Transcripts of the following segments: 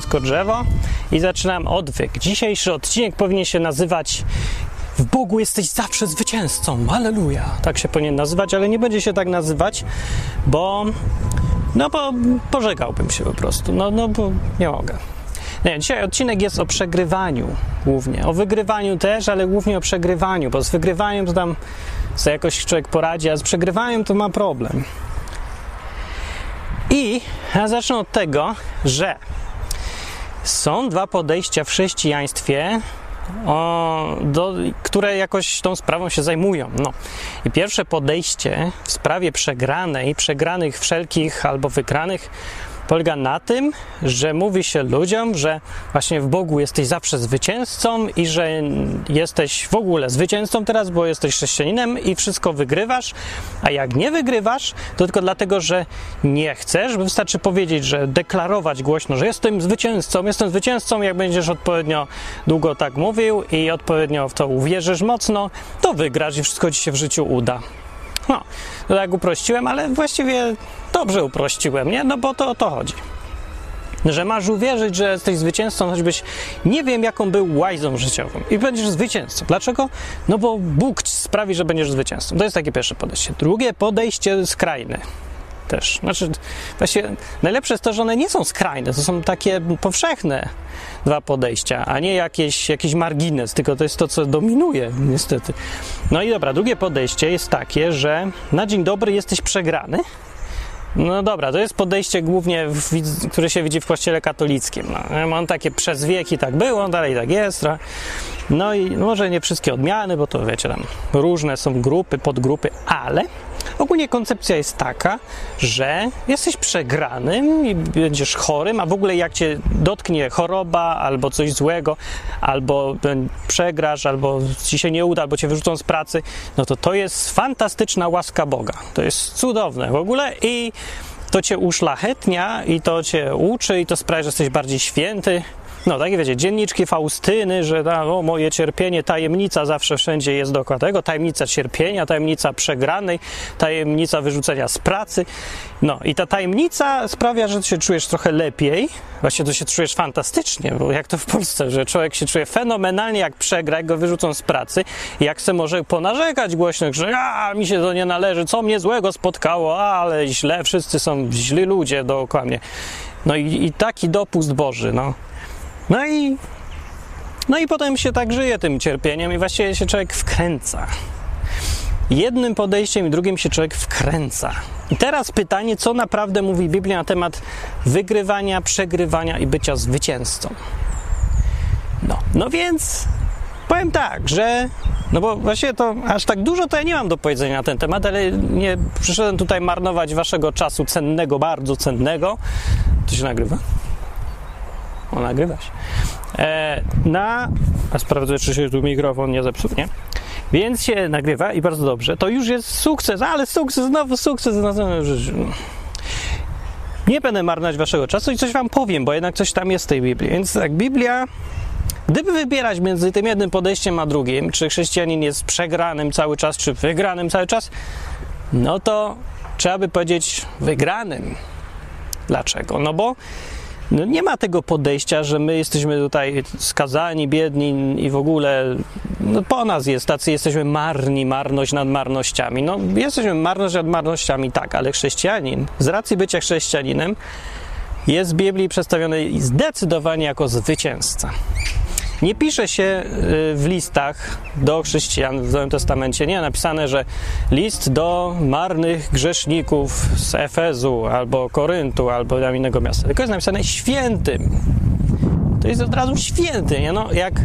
elegancko drzewo i zaczynam odwyk. Dzisiejszy odcinek powinien się nazywać w Bogu jesteś zawsze zwycięzcą. Aleluja. Tak się powinien nazywać, ale nie będzie się tak nazywać, bo no bo pożegałbym się po prostu. No, no bo nie mogę. Nie, dzisiaj odcinek jest o przegrywaniu głównie. O wygrywaniu też, ale głównie o przegrywaniu, bo z wygrywaniem to tam sobie jakoś człowiek poradzi, a z przegrywaniem to ma problem. I ja zacznę od tego, że są dwa podejścia w chrześcijaństwie, o, do, które jakoś tą sprawą się zajmują. No. I pierwsze podejście w sprawie przegranej, przegranych wszelkich albo wygranych polega na tym, że mówi się ludziom, że właśnie w Bogu jesteś zawsze zwycięzcą i że jesteś w ogóle zwycięzcą teraz, bo jesteś chrześcijaninem i wszystko wygrywasz, a jak nie wygrywasz, to tylko dlatego, że nie chcesz, bo wystarczy powiedzieć, że deklarować głośno, że jestem zwycięzcą, jestem zwycięzcą, jak będziesz odpowiednio długo tak mówił i odpowiednio w to uwierzysz mocno, to wygrasz i wszystko ci się w życiu uda. No, to tak uprościłem, ale właściwie dobrze uprościłem, nie? No bo to o to chodzi. Że masz uwierzyć, że jesteś zwycięzcą, choćbyś nie wiem, jaką był łajzą życiową i będziesz zwycięzcą. Dlaczego? No bo Bóg sprawi, że będziesz zwycięzcą. To jest takie pierwsze podejście. Drugie podejście skrajne też. Znaczy, właśnie najlepsze jest to, że one nie są skrajne, to są takie powszechne dwa podejścia, a nie jakieś, jakiś margines, tylko to jest to, co dominuje, niestety. No i dobra, drugie podejście jest takie, że na dzień dobry jesteś przegrany. No dobra, to jest podejście głównie, w, które się widzi w kościele katolickim. No, on takie przez wieki tak było, dalej tak jest. No i może nie wszystkie odmiany, bo to wiecie, tam różne są grupy, podgrupy, ale Ogólnie koncepcja jest taka, że jesteś przegranym i będziesz chorym, a w ogóle jak cię dotknie choroba albo coś złego, albo przegrasz, albo ci się nie uda, albo cię wyrzucą z pracy, no to to jest fantastyczna łaska Boga. To jest cudowne w ogóle i to cię uszlachetnia i to cię uczy i to sprawia, że jesteś bardziej święty, no, takie wiecie, dzienniczki Faustyny, że ta, o, moje cierpienie, tajemnica zawsze wszędzie jest dookoła tego, tajemnica cierpienia, tajemnica przegranej, tajemnica wyrzucenia z pracy. No i ta tajemnica sprawia, że się czujesz trochę lepiej, właśnie to się czujesz fantastycznie, bo jak to w Polsce, że człowiek się czuje fenomenalnie, jak przegra, jak go wyrzucą z pracy, jak se może ponarzekać głośno, że a, mi się to nie należy, co mnie złego spotkało, ale źle, wszyscy są źli ludzie dookoła mnie. No i, i taki dopust Boży, no. No i, no i potem się tak żyje tym cierpieniem i właściwie się człowiek wkręca. Jednym podejściem i drugim się człowiek wkręca. I teraz pytanie, co naprawdę mówi Biblia na temat wygrywania, przegrywania i bycia zwycięzcą. No, no więc powiem tak, że no bo właściwie to aż tak dużo to ja nie mam do powiedzenia na ten temat, ale nie przyszedłem tutaj marnować waszego czasu cennego, bardzo cennego. To się nagrywa? O, nagrywać. E, na. A sprawdzę, czy się tu mikrofon nie zepsuł, nie? Więc się nagrywa i bardzo dobrze. To już jest sukces, ale sukces, znowu sukces. Nie będę marnować waszego czasu i coś wam powiem, bo jednak coś tam jest w tej Biblii. Więc tak, Biblia Gdyby wybierać między tym jednym podejściem a drugim, czy chrześcijanin jest przegranym cały czas, czy wygranym cały czas, no to trzeba by powiedzieć wygranym. Dlaczego? No bo no nie ma tego podejścia, że my jesteśmy tutaj skazani, biedni i w ogóle no po nas jest, tacy jesteśmy marni, marność nad marnościami. No jesteśmy marność nad marnościami, tak, ale chrześcijanin, z racji bycia chrześcijaninem, jest w Biblii przedstawiony zdecydowanie jako zwycięzca. Nie pisze się y, w listach do chrześcijan w Nowym Testamencie, nie napisane, że list do marnych grzeszników z Efezu, albo Koryntu, albo tam innego miasta, tylko jest napisane świętym. To jest od razu święty, nie? No, jak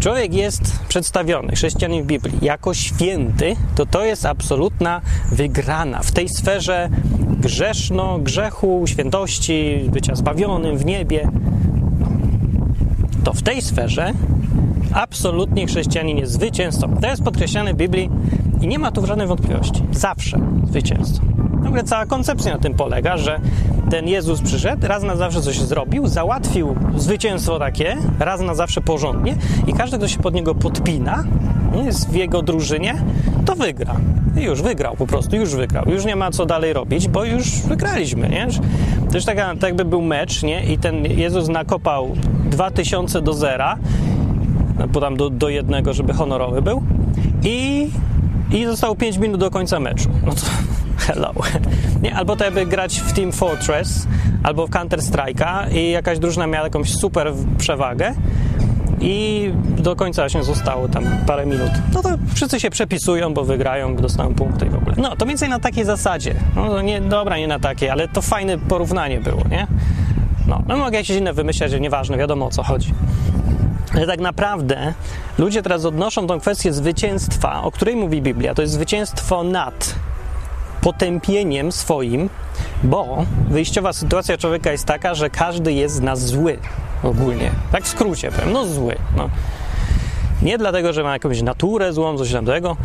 człowiek jest przedstawiony, chrześcijanin w Biblii, jako święty, to to jest absolutna wygrana w tej sferze grzeszno, grzechu, świętości, bycia zbawionym w niebie to w tej sferze absolutnie chrześcijanin jest zwycięzcą. To jest podkreślane w Biblii i nie ma tu żadnej wątpliwości. Zawsze zwycięzcą. W ogóle cała koncepcja na tym polega, że ten Jezus przyszedł, raz na zawsze coś zrobił, załatwił zwycięstwo takie, raz na zawsze porządnie i każdy, kto się pod niego podpina, jest w jego drużynie, to wygra. I już wygrał po prostu, już wygrał. Już nie ma co dalej robić, bo już wygraliśmy, nie? To już taka, tak jakby był mecz, nie? I ten Jezus nakopał 2000 do zera, bo tam do, do jednego, żeby honorowy był. I, i zostało 5 minut do końca meczu. No to hello. Nie, albo to jakby grać w Team Fortress, albo w Counter Strike'a i jakaś drużyna miała jakąś super przewagę i do końca właśnie zostało tam parę minut. No to wszyscy się przepisują, bo wygrają, dostają punkty i w ogóle. No to więcej na takiej zasadzie. No nie, dobra, nie na takiej, ale to fajne porównanie było, nie? No, no mogę jakieś inne wymyślać, że nieważne, wiadomo o co chodzi. Ale tak naprawdę ludzie teraz odnoszą tą kwestię zwycięstwa, o której mówi Biblia. To jest zwycięstwo nad potępieniem swoim, bo wyjściowa sytuacja człowieka jest taka, że każdy jest z nas zły ogólnie. Tak w skrócie powiem, no zły. No. Nie dlatego, że ma jakąś naturę złą, coś tamtego,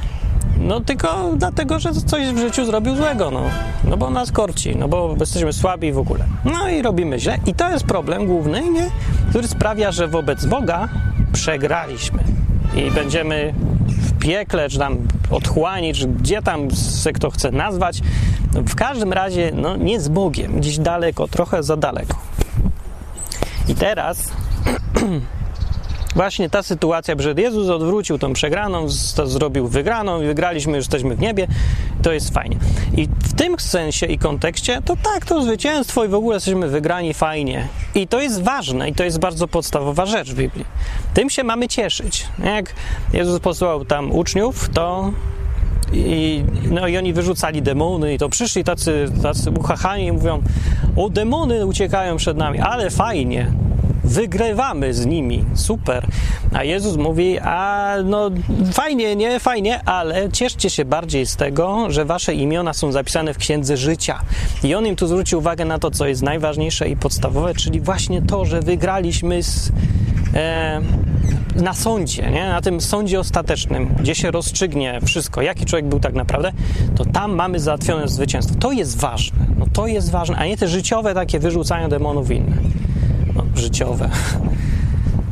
no tylko dlatego, że coś w życiu zrobił złego, no. No bo nas korci, no bo jesteśmy słabi w ogóle. No i robimy źle. I to jest problem główny, nie? który sprawia, że wobec Boga przegraliśmy. I będziemy w piekle, czy tam otchłani, czy gdzie tam se kto chce nazwać. W każdym razie, no nie z Bogiem, gdzieś daleko, trochę za daleko. I teraz właśnie ta sytuacja, że Jezus odwrócił tą przegraną, zrobił wygraną i wygraliśmy, jesteśmy w niebie, to jest fajnie. I w tym sensie i kontekście to tak, to zwycięstwo i w ogóle jesteśmy wygrani fajnie. I to jest ważne i to jest bardzo podstawowa rzecz w Biblii. Tym się mamy cieszyć. Jak Jezus posłał tam uczniów, to i, no i oni wyrzucali demony i to przyszli tacy, tacy uchachani i mówią o demony uciekają przed nami, ale fajnie, wygrywamy z nimi, super. A Jezus mówi, a no fajnie, nie, fajnie, ale cieszcie się bardziej z tego, że wasze imiona są zapisane w Księdze Życia. I on im tu zwrócił uwagę na to, co jest najważniejsze i podstawowe, czyli właśnie to, że wygraliśmy z, e, na sądzie, nie? na tym sądzie ostatecznym, gdzie się rozstrzygnie wszystko, jaki człowiek był tak naprawdę, to tam mamy załatwione zwycięstwo. To jest ważne, no to jest ważne, a nie te życiowe takie wyrzucanie demonów inne życiowe.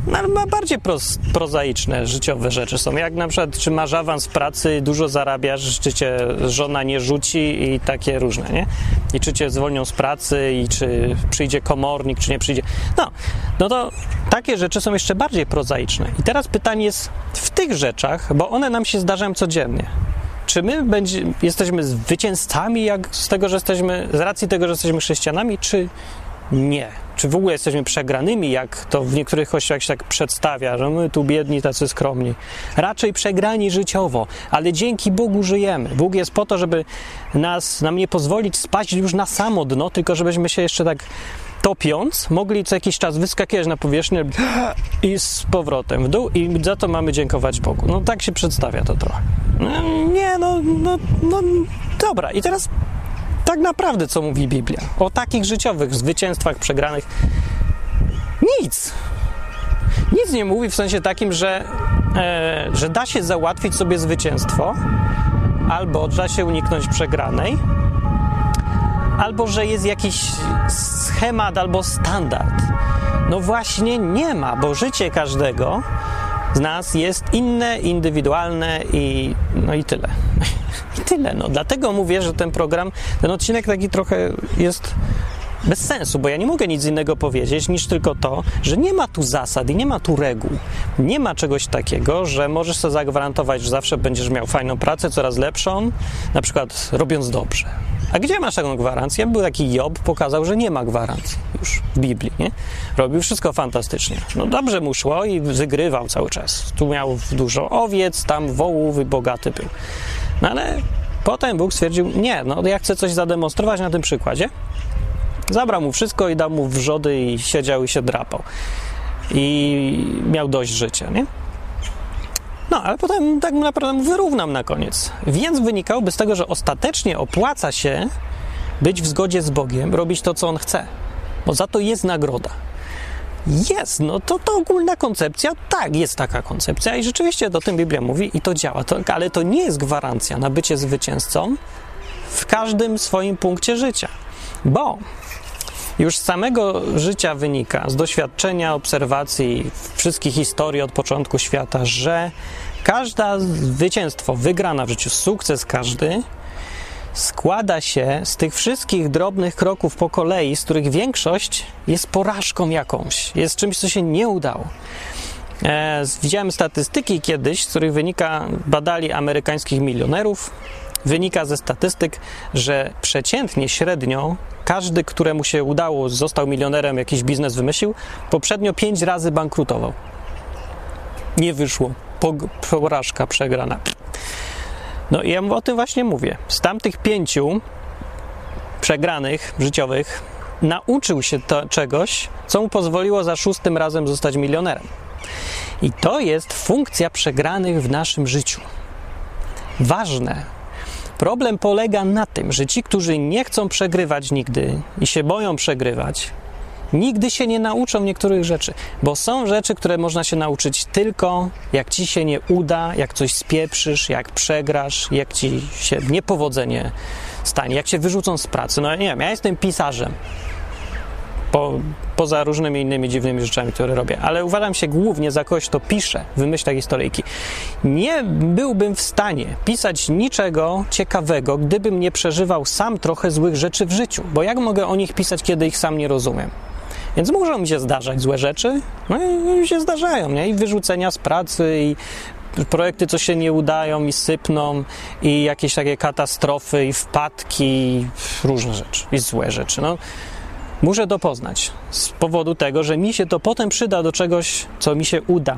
No, bardziej proz, prozaiczne, życiowe rzeczy są. Jak na przykład, czy masz awans w pracy, dużo zarabiasz, czy cię żona nie rzuci i takie różne, nie? I czy cię zwolnią z pracy, i czy przyjdzie komornik, czy nie przyjdzie. No, no to takie rzeczy są jeszcze bardziej prozaiczne. I teraz pytanie jest w tych rzeczach, bo one nam się zdarzają codziennie. Czy my będzie, jesteśmy zwycięzcami jak z tego, że jesteśmy, z racji tego, że jesteśmy chrześcijanami, czy nie? Czy w ogóle jesteśmy przegranymi, jak to w niektórych kościołach się tak przedstawia, że my tu biedni, tacy skromni. Raczej przegrani życiowo, ale dzięki Bogu żyjemy. Bóg jest po to, żeby nas, nam nie pozwolić spaść już na samo dno, tylko żebyśmy się jeszcze tak topiąc, mogli co jakiś czas wyskakiwać na powierzchnię i z powrotem w dół i za to mamy dziękować Bogu. No tak się przedstawia to trochę. No, nie, no, no, no dobra. I teraz tak naprawdę, co mówi Biblia o takich życiowych zwycięstwach przegranych. Nic. Nic nie mówi w sensie takim, że, e, że da się załatwić sobie zwycięstwo, albo da się uniknąć przegranej, albo że jest jakiś schemat albo standard. No właśnie nie ma, bo życie każdego z nas jest inne, indywidualne i no i tyle. I tyle. No, dlatego mówię, że ten program, ten odcinek taki trochę jest bez sensu, bo ja nie mogę nic innego powiedzieć niż tylko to, że nie ma tu zasad i nie ma tu reguł. Nie ma czegoś takiego, że możesz sobie zagwarantować, że zawsze będziesz miał fajną pracę, coraz lepszą, na przykład robiąc dobrze. A gdzie masz taką gwarancję? Był taki Job, pokazał, że nie ma gwarancji już w Biblii, nie? Robił wszystko fantastycznie. No dobrze mu szło i wygrywał cały czas. Tu miał dużo owiec, tam wołów i bogaty był. No ale potem Bóg stwierdził, nie, no ja chcę coś zademonstrować na tym przykładzie. Zabrał mu wszystko i dał mu wrzody i siedział i się drapał. I miał dość życia, nie? No, ale potem tak naprawdę wyrównam na koniec. Więc wynikałoby z tego, że ostatecznie opłaca się być w zgodzie z Bogiem, robić to, co On chce, bo za to jest nagroda. Jest, no to to ogólna koncepcja, tak, jest taka koncepcja i rzeczywiście to tym Biblia mówi i to działa, to, ale to nie jest gwarancja na bycie zwycięzcą w każdym swoim punkcie życia, bo już z samego życia wynika, z doświadczenia, obserwacji, wszystkich historii od początku świata, że każde zwycięstwo, wygrana w życiu, sukces każdy składa się z tych wszystkich drobnych kroków po kolei, z których większość jest porażką jakąś, jest czymś, co się nie udało. E, widziałem statystyki kiedyś, z których wynika, badali amerykańskich milionerów. Wynika ze statystyk, że przeciętnie, średnio każdy, któremu się udało, został milionerem, jakiś biznes wymyślił, poprzednio pięć razy bankrutował. Nie wyszło. Porażka przegrana. No i ja o tym właśnie mówię. Z tamtych pięciu przegranych życiowych nauczył się czegoś, co mu pozwoliło za szóstym razem zostać milionerem. I to jest funkcja przegranych w naszym życiu. Ważne. Problem polega na tym, że ci, którzy nie chcą przegrywać nigdy i się boją przegrywać, nigdy się nie nauczą niektórych rzeczy, bo są rzeczy, które można się nauczyć tylko jak ci się nie uda, jak coś spieprzysz, jak przegrasz, jak ci się niepowodzenie stanie, jak się wyrzucą z pracy. No nie wiem, ja jestem pisarzem. Po, poza różnymi innymi dziwnymi rzeczami, które robię, ale uważam się głównie za kogoś, kto pisze, wymyśla historyjki. Nie byłbym w stanie pisać niczego ciekawego, gdybym nie przeżywał sam trochę złych rzeczy w życiu, bo jak mogę o nich pisać, kiedy ich sam nie rozumiem? Więc muszą mi się zdarzać złe rzeczy, no i się zdarzają, nie? I wyrzucenia z pracy, i projekty, co się nie udają i sypną, i jakieś takie katastrofy, i wpadki, i różne rzeczy, i złe rzeczy. No, muszę to poznać z powodu tego, że mi się to potem przyda do czegoś, co mi się uda.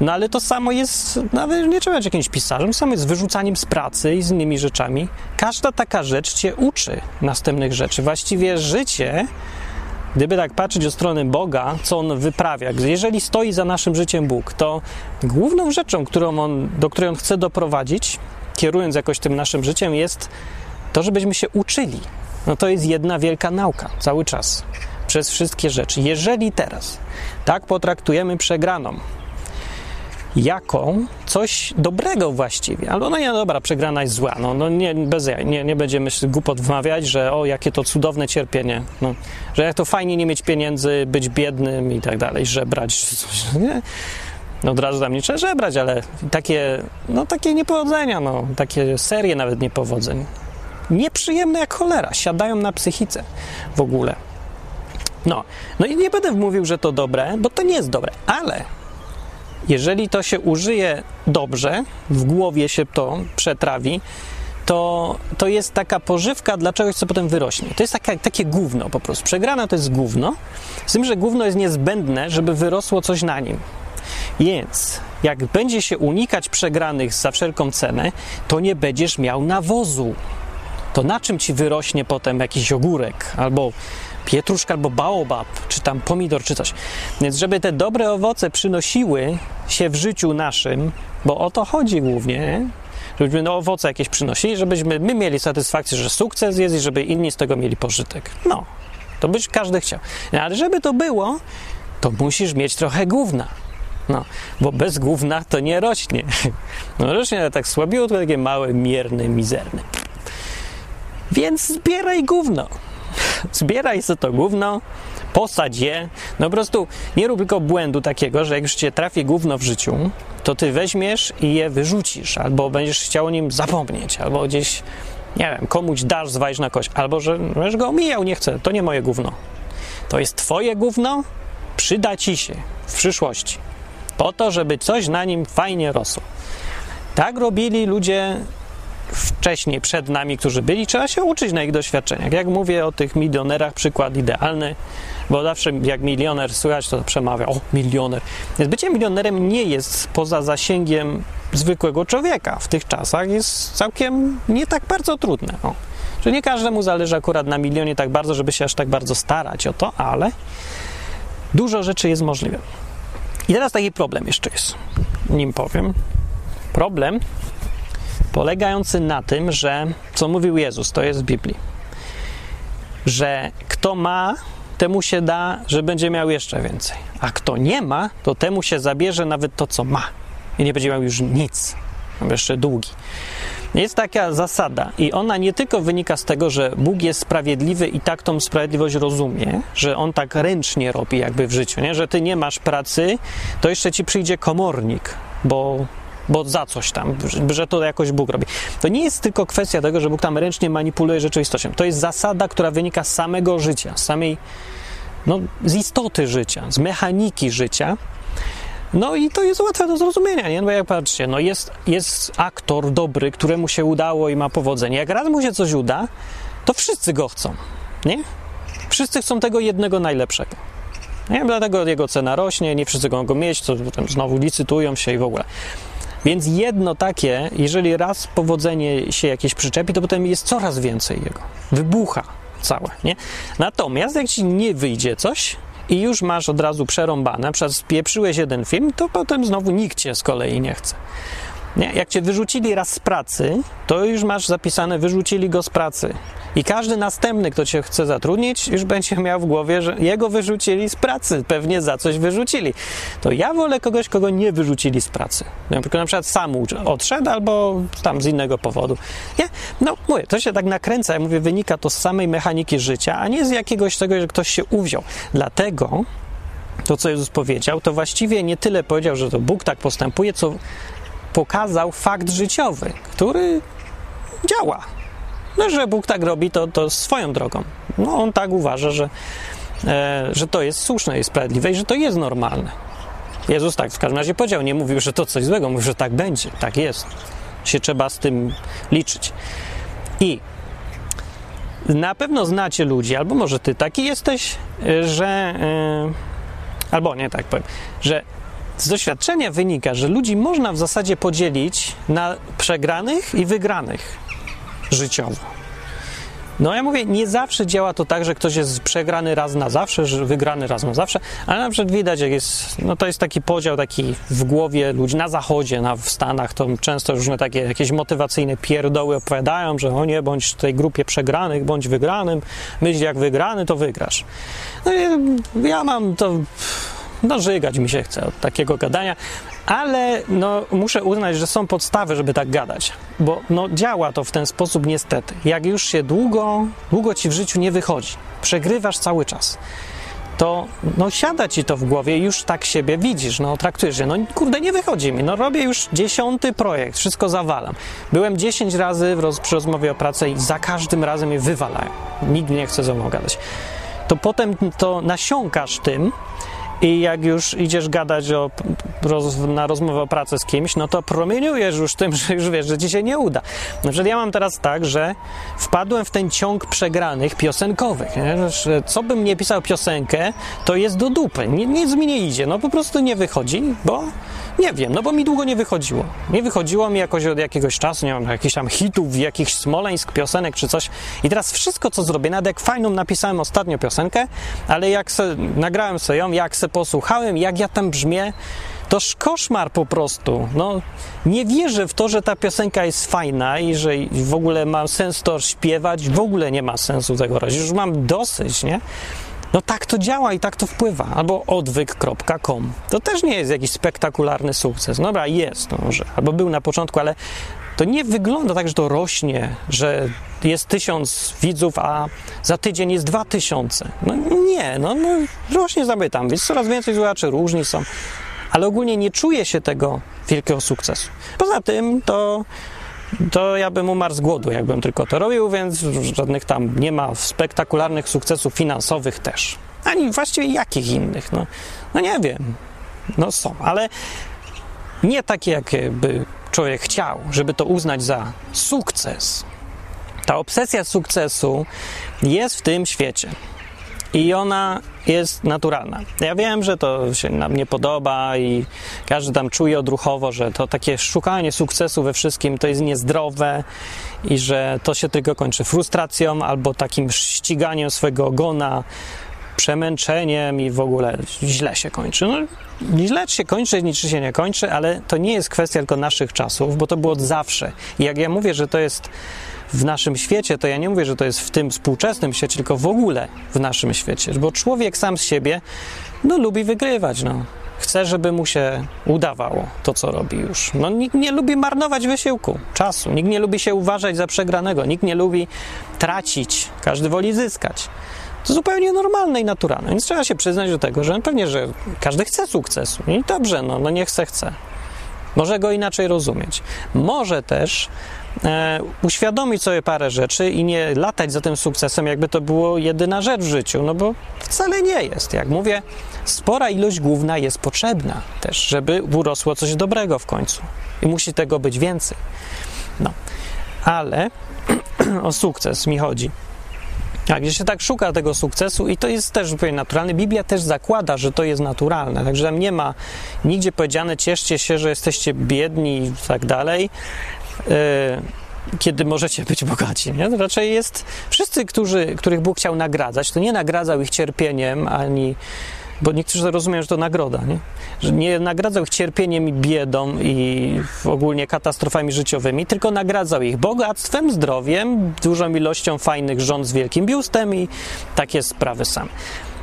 No ale to samo jest, nawet nie trzeba być jakimś pisarzem, samo jest wyrzucaniem z pracy i z innymi rzeczami. Każda taka rzecz cię uczy następnych rzeczy. Właściwie życie Gdyby tak patrzeć od strony Boga, co On wyprawia, jeżeli stoi za naszym życiem Bóg, to główną rzeczą, którą on, do której On chce doprowadzić, kierując jakoś tym naszym życiem, jest to, żebyśmy się uczyli. No to jest jedna wielka nauka cały czas przez wszystkie rzeczy. Jeżeli teraz tak potraktujemy przegraną, jako coś dobrego właściwie. Albo no nie, dobra, przegrana jest zła, no, no nie, bez nie, nie będziemy głupot wmawiać, że o, jakie to cudowne cierpienie, no, że jak to fajnie nie mieć pieniędzy, być biednym i tak dalej, żebrać, nie? No od razu tam nie trzeba żebrać, ale takie, no takie niepowodzenia, no, takie serie nawet niepowodzeń. Nieprzyjemne jak cholera, siadają na psychice w ogóle. No, no i nie będę mówił, że to dobre, bo to nie jest dobre, ale jeżeli to się użyje dobrze, w głowie się to przetrawi, to, to jest taka pożywka dla czegoś, co potem wyrośnie. To jest taka, takie gówno po prostu. Przegrana to jest gówno, z tym, że gówno jest niezbędne, żeby wyrosło coś na nim. Więc jak będzie się unikać przegranych za wszelką cenę, to nie będziesz miał nawozu. To na czym ci wyrośnie potem jakiś ogórek albo pietruszka albo baobab, czy tam pomidor, czy coś. Więc żeby te dobre owoce przynosiły się w życiu naszym, bo o to chodzi głównie, żebyśmy no, owoce jakieś przynosili, żebyśmy my mieli satysfakcję, że sukces jest i żeby inni z tego mieli pożytek. No, to byś każdy chciał. No, ale żeby to było, to musisz mieć trochę gówna. No, bo bez gówna to nie rośnie. No rośnie ale tak słabiutko, takie małe, mierne, mizerne. Więc zbieraj gówno zbieraj sobie to gówno, posadź je. No po prostu nie rób tylko błędu takiego, że jak już cię trafi gówno w życiu, to ty weźmiesz i je wyrzucisz, albo będziesz chciał o nim zapomnieć, albo gdzieś, nie wiem, komuś dasz, zwalisz na kość, albo że będziesz go omijał, nie chcę, to nie moje gówno. To jest twoje gówno, przyda ci się w przyszłości. Po to, żeby coś na nim fajnie rosło. Tak robili ludzie wcześniej, przed nami, którzy byli, trzeba się uczyć na ich doświadczeniach. Jak mówię o tych milionerach, przykład idealny, bo zawsze jak milioner słychać, to przemawia, o, milioner. Więc bycie milionerem nie jest poza zasięgiem zwykłego człowieka. W tych czasach jest całkiem nie tak bardzo trudne. O. Że nie każdemu zależy akurat na milionie tak bardzo, żeby się aż tak bardzo starać o to, ale dużo rzeczy jest możliwe. I teraz taki problem jeszcze jest, nim powiem. Problem polegający na tym, że co mówił Jezus, to jest w Biblii, że kto ma, temu się da, że będzie miał jeszcze więcej, a kto nie ma, to temu się zabierze nawet to, co ma i nie będzie miał już nic, jeszcze długi. Jest taka zasada i ona nie tylko wynika z tego, że Bóg jest sprawiedliwy i tak tą sprawiedliwość rozumie, że On tak ręcznie robi jakby w życiu, nie? że ty nie masz pracy, to jeszcze ci przyjdzie komornik, bo bo za coś tam, że to jakoś Bóg robi. To nie jest tylko kwestia tego, że Bóg tam ręcznie manipuluje rzeczywistością. To jest zasada, która wynika z samego życia, z samej, no, z istoty życia, z mechaniki życia. No i to jest łatwe do zrozumienia, nie? No jak patrzcie, no jest, jest aktor dobry, któremu się udało i ma powodzenie. Jak raz mu się coś uda, to wszyscy go chcą, nie? Wszyscy chcą tego jednego najlepszego. Nie? Dlatego jego cena rośnie, nie wszyscy mogą go mieć, to potem znowu licytują się i w ogóle. Więc jedno takie, jeżeli raz powodzenie się jakieś przyczepi, to potem jest coraz więcej jego. Wybucha całe, nie? Natomiast jak ci nie wyjdzie coś i już masz od razu przerąbane, na przykład spieprzyłeś jeden film, to potem znowu nikt cię z kolei nie chce. Nie? Jak cię wyrzucili raz z pracy, to już masz zapisane, wyrzucili go z pracy. I każdy następny, kto cię chce zatrudnić, już będzie miał w głowie, że jego wyrzucili z pracy, pewnie za coś wyrzucili. To ja wolę kogoś, kogo nie wyrzucili z pracy. Przykład, na przykład sam odszedł albo tam z innego powodu. Nie? No, mówię, to się tak nakręca, ja mówię, wynika to z samej mechaniki życia, a nie z jakiegoś tego, że ktoś się uwziął. Dlatego to, co Jezus powiedział, to właściwie nie tyle powiedział, że to Bóg tak postępuje, co pokazał fakt życiowy, który działa. No, że Bóg tak robi, to, to swoją drogą. No, on tak uważa, że, e, że to jest słuszne i sprawiedliwe i że to jest normalne. Jezus tak w każdym razie powiedział, nie mówił, że to coś złego, mówił, że tak będzie, tak jest. Się trzeba z tym liczyć. I na pewno znacie ludzi, albo może ty taki jesteś, że. E, albo nie tak powiem, że z doświadczenia wynika, że ludzi można w zasadzie podzielić na przegranych i wygranych życiowo. No ja mówię, nie zawsze działa to tak, że ktoś jest przegrany raz na zawsze, że wygrany raz na zawsze, ale na przykład widać, jak jest, no to jest taki podział taki w głowie ludzi na zachodzie, na, w Stanach, to często różne takie jakieś motywacyjne pierdoły opowiadają, że o nie, bądź w tej grupie przegranych, bądź wygranym, myśl jak wygrany, to wygrasz. No ja mam to no żygać mi się chce od takiego gadania, ale no, muszę uznać, że są podstawy, żeby tak gadać, bo no, działa to w ten sposób niestety. Jak już się długo, długo ci w życiu nie wychodzi, przegrywasz cały czas, to no, siada ci to w głowie i już tak siebie widzisz, no traktujesz się, no kurde, nie wychodzi mi, no robię już dziesiąty projekt, wszystko zawalam. Byłem dziesięć razy roz, przy rozmowie o pracy i za każdym razem je wywalają. Nikt nie chce ze mną gadać. To potem to nasiąkasz tym, i jak już idziesz gadać o, roz, na rozmowę o pracy z kimś, no to promieniujesz już tym, że już wiesz, że ci się nie uda. Na przykład ja mam teraz tak, że wpadłem w ten ciąg przegranych piosenkowych. Nie? Co bym nie pisał piosenkę, to jest do dupy. Nic mi nie idzie. No po prostu nie wychodzi, bo nie wiem, no bo mi długo nie wychodziło. Nie wychodziło mi jakoś od jakiegoś czasu, nie mam jakichś tam hitów, jakichś smoleńsk piosenek czy coś. I teraz wszystko, co zrobię, nawet jak fajną napisałem ostatnio piosenkę, ale jak se, nagrałem sobie ją, jak se posłuchałem, jak ja tam brzmię, to koszmar po prostu. No, nie wierzę w to, że ta piosenka jest fajna i że w ogóle ma sens to śpiewać. W ogóle nie ma sensu tego robić. Już mam dosyć, nie? No tak to działa i tak to wpływa. Albo odwyk.com. To też nie jest jakiś spektakularny sukces. No dobra, jest no może. Albo był na początku, ale to nie wygląda tak, że to rośnie, że jest tysiąc widzów, a za tydzień jest dwa tysiące. No nie, no, no rośnie zamytam, więc coraz więcej słuchaczy różni są. Ale ogólnie nie czuje się tego wielkiego sukcesu. Poza tym to to ja bym umarł z głodu, jakbym tylko to robił, więc żadnych tam nie ma spektakularnych sukcesów finansowych też. Ani właściwie jakich innych, no, no nie wiem. No są, ale nie takie, jakby człowiek chciał, żeby to uznać za sukces. Ta obsesja sukcesu jest w tym świecie i ona jest naturalna. Ja wiem, że to się nam nie podoba i każdy tam czuje odruchowo, że to takie szukanie sukcesu we wszystkim to jest niezdrowe i że to się tylko kończy frustracją albo takim ściganiem swojego ogona, przemęczeniem i w ogóle źle się kończy. No, źle się kończy, niczy się nie kończy, ale to nie jest kwestia tylko naszych czasów, bo to było od zawsze. I jak ja mówię, że to jest w naszym świecie, to ja nie mówię, że to jest w tym współczesnym świecie, tylko w ogóle w naszym świecie, bo człowiek sam z siebie no, lubi wygrywać. No. Chce, żeby mu się udawało to, co robi już. No, nikt nie lubi marnować wysiłku, czasu. Nikt nie lubi się uważać za przegranego. Nikt nie lubi tracić. Każdy woli zyskać. To zupełnie normalne i naturalne. Więc trzeba się przyznać do tego, że pewnie, że każdy chce sukcesu. I dobrze, no, no niech chce, chce. może go inaczej rozumieć. Może też e, uświadomić sobie parę rzeczy i nie latać za tym sukcesem, jakby to było jedyna rzecz w życiu, no bo wcale nie jest. Jak mówię, spora ilość główna jest potrzebna też, żeby urosło coś dobrego w końcu. I musi tego być więcej. No, ale o sukces mi chodzi. A gdzie się tak szuka tego sukcesu i to jest też zupełnie naturalne. Biblia też zakłada, że to jest naturalne, także tam nie ma nigdzie powiedziane cieszcie się, że jesteście biedni i tak dalej. Yy, kiedy możecie być bogaci. Nie? To raczej jest wszyscy, którzy, których Bóg chciał nagradzać, to nie nagradzał ich cierpieniem ani bo niektórzy rozumieją, że to nagroda, nie? że nie nagradzał ich cierpieniem i biedą i ogólnie katastrofami życiowymi, tylko nagradzał ich bogactwem, zdrowiem, dużą ilością fajnych żon z wielkim biustem i takie sprawy same.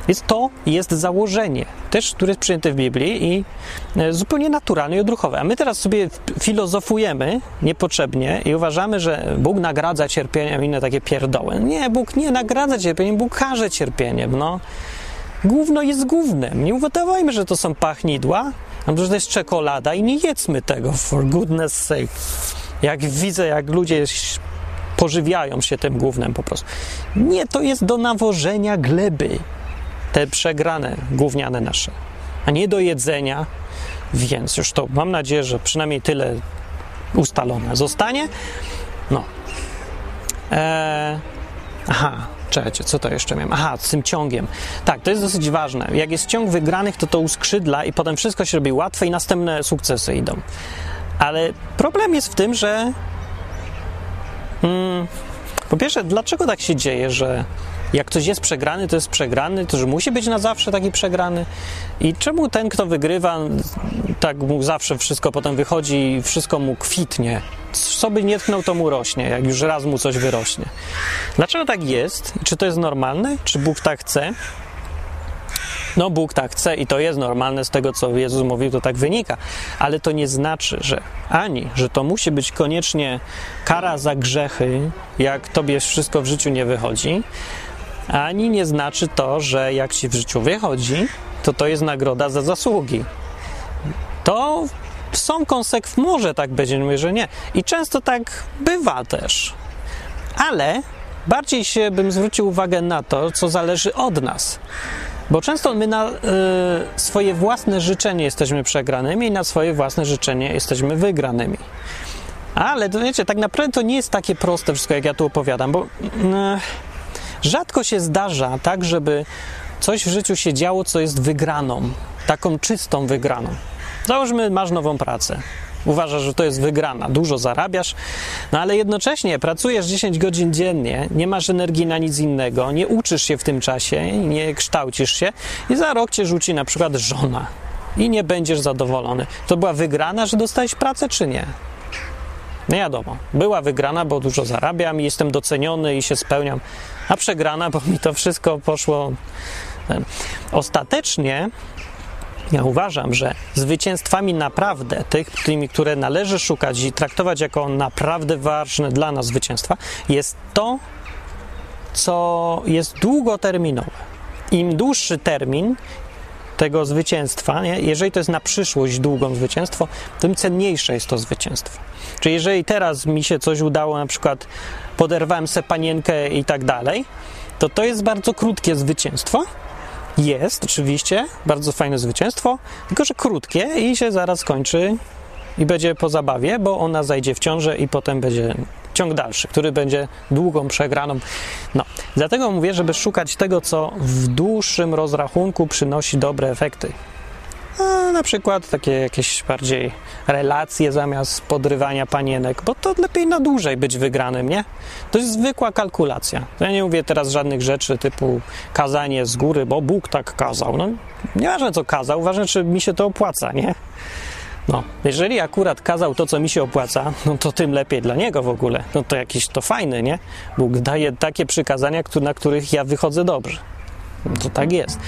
Więc to jest założenie, też które jest przyjęte w Biblii i e, zupełnie naturalne i odruchowe. A my teraz sobie filozofujemy niepotrzebnie i uważamy, że Bóg nagradza cierpieniem inne takie pierdoły. Nie, Bóg nie nagradza cierpieniem, Bóg karze cierpieniem. No. Gówno jest gównem. Nie udawajmy, że to są pachnidła, a że to jest czekolada i nie jedzmy tego, for goodness sake. Jak widzę, jak ludzie pożywiają się tym gównem po prostu. Nie, to jest do nawożenia gleby. Te przegrane gówniane nasze. A nie do jedzenia. Więc już to mam nadzieję, że przynajmniej tyle ustalone zostanie. No. Eee, aha, Czekajcie, co to jeszcze miałem? Aha, z tym ciągiem. Tak, to jest dosyć ważne. Jak jest ciąg wygranych, to to uskrzydla i potem wszystko się robi łatwe i następne sukcesy idą. Ale problem jest w tym, że hmm, po pierwsze, dlaczego tak się dzieje, że jak ktoś jest przegrany, to jest przegrany, to że musi być na zawsze taki przegrany. I czemu ten, kto wygrywa, tak mu zawsze wszystko potem wychodzi i wszystko mu kwitnie? Co by nie tknął, to mu rośnie, jak już raz mu coś wyrośnie. Dlaczego tak jest? Czy to jest normalne? Czy Bóg tak chce? No, Bóg tak chce i to jest normalne z tego, co Jezus mówił, to tak wynika, ale to nie znaczy, że ani, że to musi być koniecznie kara za grzechy, jak tobie wszystko w życiu nie wychodzi, ani nie znaczy to, że jak ci w życiu wychodzi, to to jest nagroda za zasługi. To są konsekwencje, może tak będzie, mówię, że nie. I często tak bywa też. Ale bardziej się bym zwrócił uwagę na to, co zależy od nas. Bo często my na y, swoje własne życzenie jesteśmy przegranymi i na swoje własne życzenie jesteśmy wygranymi. Ale to wiecie, tak naprawdę to nie jest takie proste wszystko, jak ja tu opowiadam, bo. Y, Rzadko się zdarza tak, żeby coś w życiu się działo, co jest wygraną, taką czystą wygraną. Załóżmy, masz nową pracę. Uważasz, że to jest wygrana, dużo zarabiasz, no ale jednocześnie pracujesz 10 godzin dziennie, nie masz energii na nic innego, nie uczysz się w tym czasie, nie kształcisz się i za rok cię rzuci na przykład żona i nie będziesz zadowolony. To była wygrana, że dostałeś pracę, czy nie? Nie wiadomo. Była wygrana, bo dużo zarabiam i jestem doceniony i się spełniam, a przegrana, bo mi to wszystko poszło. Ostatecznie ja uważam, że zwycięstwami naprawdę, tych, tymi, które należy szukać i traktować jako naprawdę ważne dla nas zwycięstwa, jest to, co jest długoterminowe. Im dłuższy termin, tego zwycięstwa, nie? jeżeli to jest na przyszłość długą zwycięstwo, tym cenniejsze jest to zwycięstwo. Czyli jeżeli teraz mi się coś udało, na przykład poderwałem se panienkę i tak dalej, to to jest bardzo krótkie zwycięstwo. Jest oczywiście bardzo fajne zwycięstwo, tylko że krótkie i się zaraz kończy i będzie po zabawie, bo ona zajdzie w ciążę i potem będzie ciąg dalszy, który będzie długą przegraną. No, dlatego mówię, żeby szukać tego, co w dłuższym rozrachunku przynosi dobre efekty. A na przykład takie jakieś bardziej relacje zamiast podrywania panienek, bo to lepiej na dłużej być wygranym, nie? To jest zwykła kalkulacja. Ja nie mówię teraz żadnych rzeczy typu kazanie z góry, bo Bóg tak kazał. No, nieważne co kazał, ważne czy mi się to opłaca, nie? No, jeżeli akurat kazał to, co mi się opłaca, no to tym lepiej dla niego w ogóle. No to jakiś to fajny, nie? Bóg daje takie przykazania, na których ja wychodzę dobrze. To tak jest.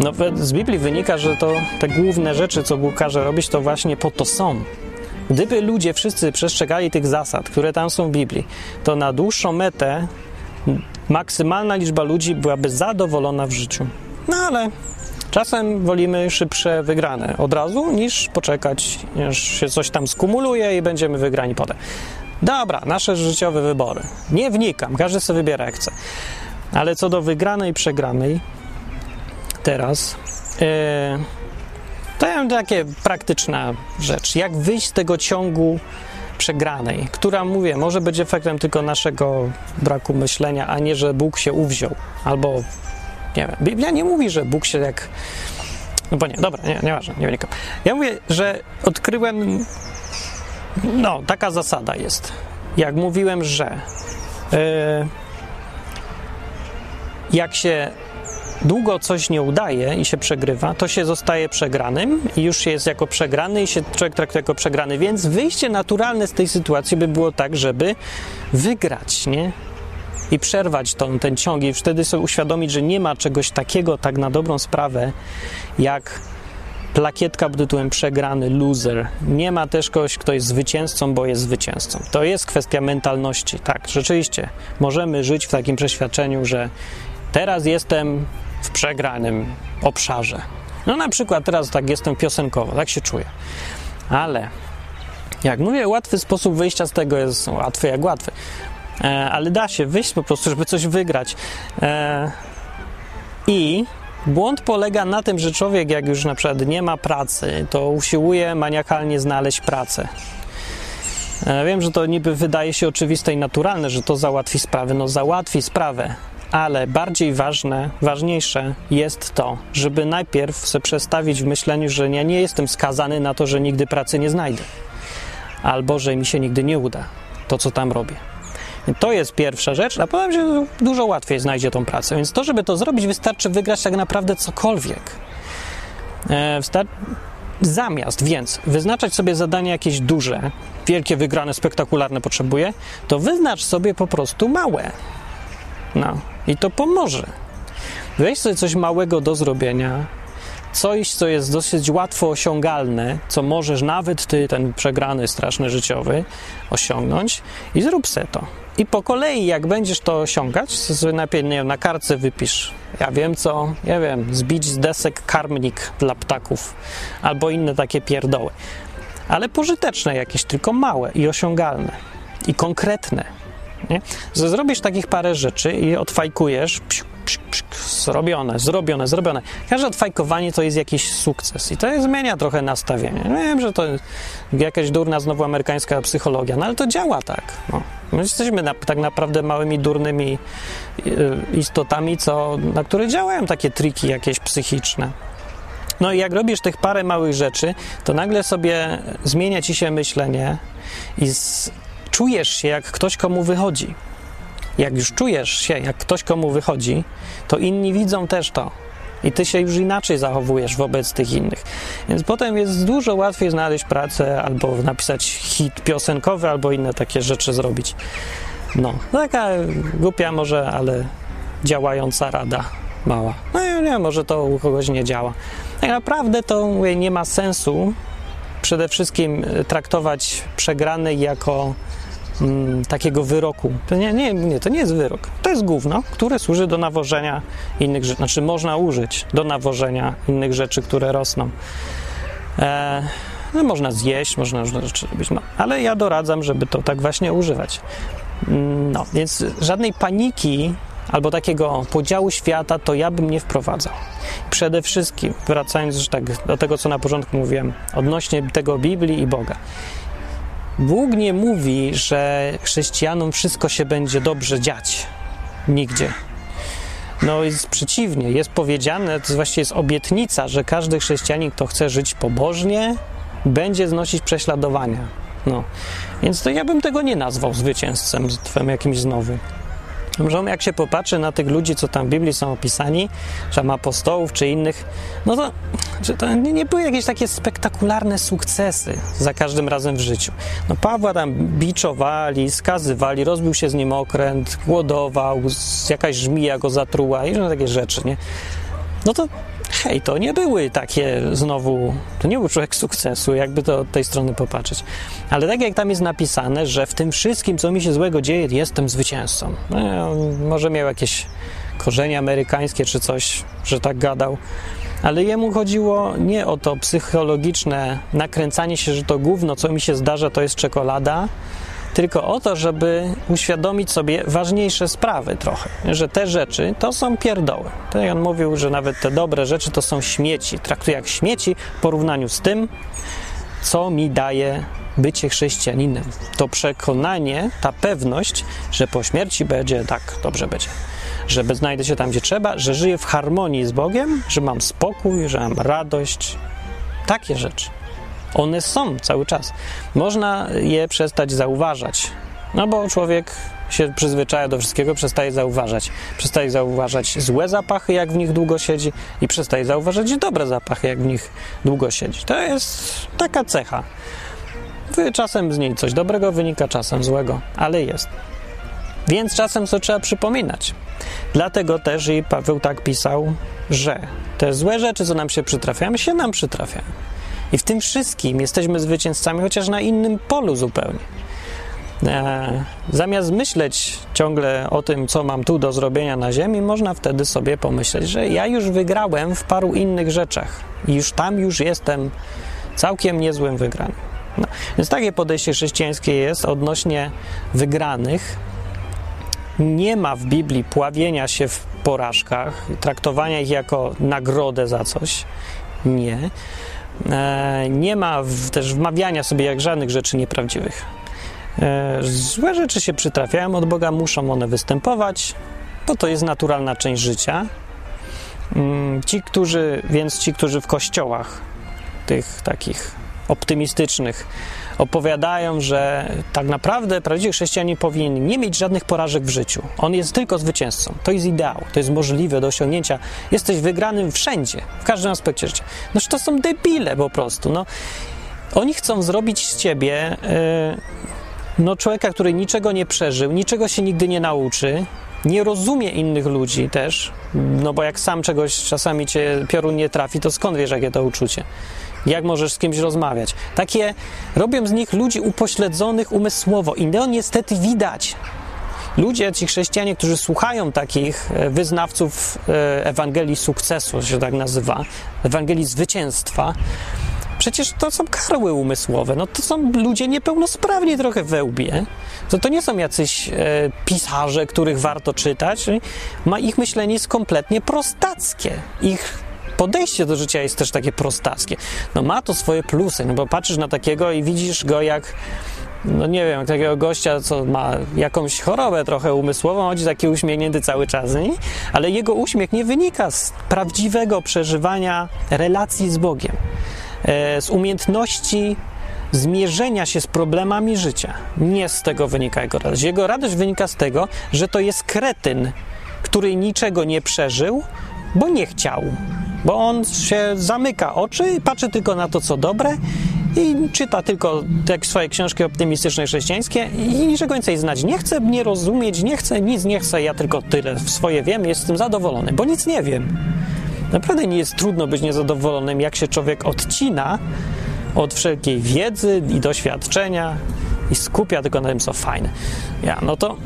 No, z Biblii wynika, że to te główne rzeczy, co Bóg każe robić, to właśnie po to są. Gdyby ludzie wszyscy przestrzegali tych zasad, które tam są w Biblii, to na dłuższą metę maksymalna liczba ludzi byłaby zadowolona w życiu. No ale Czasem wolimy szybsze wygrane od razu, niż poczekać, aż się coś tam skumuluje i będziemy wygrani potem. Dobra, nasze życiowe wybory. Nie wnikam, każdy sobie wybiera jak chce. Ale co do wygranej przegranej, teraz yy, to ja takie praktyczna rzecz. Jak wyjść z tego ciągu przegranej, która, mówię, może być efektem tylko naszego braku myślenia, a nie, że Bóg się uwziął. Albo, nie wiem, Biblia nie mówi, że Bóg się jak... No bo nie, dobra, nie, nieważne, nie wynikam. Ja mówię, że odkryłem... No, taka zasada jest. Jak mówiłem, że... Yy, jak się długo coś nie udaje i się przegrywa, to się zostaje przegranym i już jest jako przegrany i się człowiek traktuje jako przegrany, więc wyjście naturalne z tej sytuacji by było tak, żeby wygrać, nie? I przerwać tą, ten ciąg i wtedy sobie uświadomić, że nie ma czegoś takiego tak na dobrą sprawę, jak plakietka pod tytułem przegrany, loser. Nie ma też kogoś, kto jest zwycięzcą, bo jest zwycięzcą. To jest kwestia mentalności. Tak, rzeczywiście, możemy żyć w takim przeświadczeniu, że teraz jestem w przegranym obszarze. No na przykład teraz tak jestem piosenkowo, tak się czuję. Ale jak mówię, łatwy sposób wyjścia z tego jest łatwy jak łatwy. E, ale da się wyjść po prostu, żeby coś wygrać. E, I błąd polega na tym, że człowiek, jak już na przykład nie ma pracy, to usiłuje maniakalnie znaleźć pracę. E, wiem, że to niby wydaje się oczywiste i naturalne, że to załatwi sprawę. No, załatwi sprawę, ale bardziej ważne, ważniejsze jest to, żeby najpierw sobie przestawić w myśleniu, że ja nie jestem skazany na to, że nigdy pracy nie znajdę, albo że mi się nigdy nie uda to, co tam robię. To jest pierwsza rzecz, a potem się dużo łatwiej znajdzie tą pracę. Więc to, żeby to zrobić, wystarczy wygrać tak naprawdę cokolwiek. E, Zamiast więc wyznaczać sobie zadania jakieś duże, wielkie, wygrane, spektakularne potrzebuje, to wyznacz sobie po prostu małe. No i to pomoże. Weź sobie coś małego do zrobienia, coś, co jest dosyć łatwo osiągalne, co możesz nawet ty, ten przegrany, straszny życiowy, osiągnąć i zrób se to. I po kolei, jak będziesz to osiągać, sobie najpierw nie wiem, na kartce wypisz. Ja wiem co, ja wiem, zbić z desek karmnik dla ptaków albo inne takie pierdoły. Ale pożyteczne jakieś, tylko małe i osiągalne i konkretne nie? Że zrobisz takich parę rzeczy i odfajkujesz, psiu, psiu, psiu, zrobione, zrobione, zrobione. Każde odfajkowanie to jest jakiś sukces i to zmienia trochę nastawienie. Wiem, że to jakaś durna znowu amerykańska psychologia, no ale to działa tak. No. My jesteśmy na, tak naprawdę małymi, durnymi y, istotami, co, na które działają takie triki jakieś psychiczne. No i jak robisz tych parę małych rzeczy, to nagle sobie zmienia ci się myślenie i z, czujesz się, jak ktoś komu wychodzi. Jak już czujesz się, jak ktoś komu wychodzi, to inni widzą też to. I ty się już inaczej zachowujesz wobec tych innych. Więc potem jest dużo łatwiej znaleźć pracę, albo napisać hit piosenkowy, albo inne takie rzeczy zrobić. No, taka głupia może, ale działająca rada mała. No ja nie, może to u kogoś nie działa. Tak naprawdę to mówię, nie ma sensu przede wszystkim traktować przegranej jako mm, takiego wyroku. To nie, nie, nie, to nie jest wyrok. To jest gówno, które służy do nawożenia innych rzeczy. Znaczy, można użyć do nawożenia innych rzeczy, które rosną. E, no, można zjeść, można różne rzeczy robić, no, ale ja doradzam, żeby to tak właśnie używać. Mm, no, więc żadnej paniki albo takiego podziału świata to ja bym nie wprowadzał. Przede wszystkim, wracając już tak do tego, co na początku mówiłem, odnośnie tego Biblii i Boga. Bóg nie mówi, że chrześcijanom wszystko się będzie dobrze dziać. Nigdzie. No jest przeciwnie, jest powiedziane, to właściwie jest obietnica, że każdy chrześcijanin, kto chce żyć pobożnie, będzie znosić prześladowania. No. Więc to ja bym tego nie nazwał zwycięzcem jakimś znowu. Że jak się popatrzy na tych ludzi, co tam w Biblii są opisani, że ma apostołów czy innych, no to, to nie, nie, były jakieś takie spektakularne sukcesy za każdym razem w życiu. No Pawła tam biczowali, skazywali, rozbił się z nim okręt, głodował, jakaś żmija go zatruła i takie rzeczy, nie? No to hej, to nie były takie znowu, to nie był człowiek sukcesu, jakby to od tej strony popatrzeć. Ale tak jak tam jest napisane, że w tym wszystkim, co mi się złego dzieje, jestem zwycięzcą. No, może miał jakieś korzenie amerykańskie czy coś, że tak gadał. Ale jemu chodziło nie o to psychologiczne nakręcanie się, że to gówno, co mi się zdarza, to jest czekolada, tylko o to, żeby uświadomić sobie ważniejsze sprawy trochę, że te rzeczy to są pierdoły. Tutaj on mówił, że nawet te dobre rzeczy to są śmieci. Traktuje jak śmieci w porównaniu z tym, co mi daje bycie chrześcijaninem. To przekonanie, ta pewność, że po śmierci będzie tak, dobrze będzie. Że znajdę się tam, gdzie trzeba, że żyję w harmonii z Bogiem, że mam spokój, że mam radość. Takie rzeczy. One są cały czas. Można je przestać zauważać, no bo człowiek się przyzwyczaja do wszystkiego, przestaje zauważać. Przestaje zauważać złe zapachy, jak w nich długo siedzi, i przestaje zauważać dobre zapachy, jak w nich długo siedzi. To jest taka cecha. Czasem z niej coś dobrego wynika, czasem złego, ale jest. Więc czasem to trzeba przypominać. Dlatego też i Paweł tak pisał, że te złe rzeczy, co nam się przytrafiają, się nam przytrafiają. I w tym wszystkim jesteśmy zwycięzcami, chociaż na innym polu zupełnie. E, zamiast myśleć ciągle o tym, co mam tu do zrobienia na Ziemi, można wtedy sobie pomyśleć, że ja już wygrałem w paru innych rzeczach i już tam już jestem całkiem niezłym wygranym. No, więc takie podejście chrześcijańskie jest odnośnie wygranych. Nie ma w Biblii pławienia się w porażkach, traktowania ich jako nagrodę za coś. Nie. E, nie ma też wmawiania sobie jak żadnych rzeczy nieprawdziwych. E, złe rzeczy się przytrafiają od Boga, muszą one występować, bo to jest naturalna część życia. Mm, ci, którzy, więc ci, którzy w kościołach, tych takich optymistycznych, opowiadają, że tak naprawdę prawdziwy chrześcijanin powinien nie mieć żadnych porażek w życiu. On jest tylko zwycięzcą. To jest ideał, to jest możliwe do osiągnięcia. Jesteś wygranym wszędzie, w każdym aspekcie życia. No to są debile po prostu. No. Oni chcą zrobić z ciebie yy, no, człowieka, który niczego nie przeżył, niczego się nigdy nie nauczy, nie rozumie innych ludzi też, no bo jak sam czegoś czasami cię piorun nie trafi, to skąd wiesz, jakie to uczucie? Jak możesz z kimś rozmawiać? Takie robią z nich ludzi upośledzonych umysłowo i to niestety widać. Ludzie, ci chrześcijanie, którzy słuchają takich e, wyznawców e, Ewangelii sukcesu, się tak nazywa, Ewangelii zwycięstwa, przecież to są karły umysłowe. No to są ludzie niepełnosprawni trochę we łbie. To, to nie są jacyś e, pisarze, których warto czytać. Ma ich myślenie jest kompletnie prostackie. Ich podejście do życia jest też takie prostackie. No ma to swoje plusy, no bo patrzysz na takiego i widzisz go jak no nie wiem, takiego gościa, co ma jakąś chorobę trochę umysłową, chodzi taki uśmiechnięty cały czas, nie? ale jego uśmiech nie wynika z prawdziwego przeżywania relacji z Bogiem, e, z umiejętności zmierzenia się z problemami życia. Nie z tego wynika jego radość. Jego radość wynika z tego, że to jest kretyn, który niczego nie przeżył, bo nie chciał. Bo on się zamyka oczy patrzy tylko na to, co dobre i czyta tylko te swoje książki optymistyczne chrześcijańskie i niczego więcej znać nie chce, nie rozumieć, nie chce, nic nie chce, ja tylko tyle swoje wiem, jestem zadowolony, bo nic nie wiem. Naprawdę nie jest trudno być niezadowolonym, jak się człowiek odcina od wszelkiej wiedzy i doświadczenia i skupia tylko na tym, co fajne. Ja, no to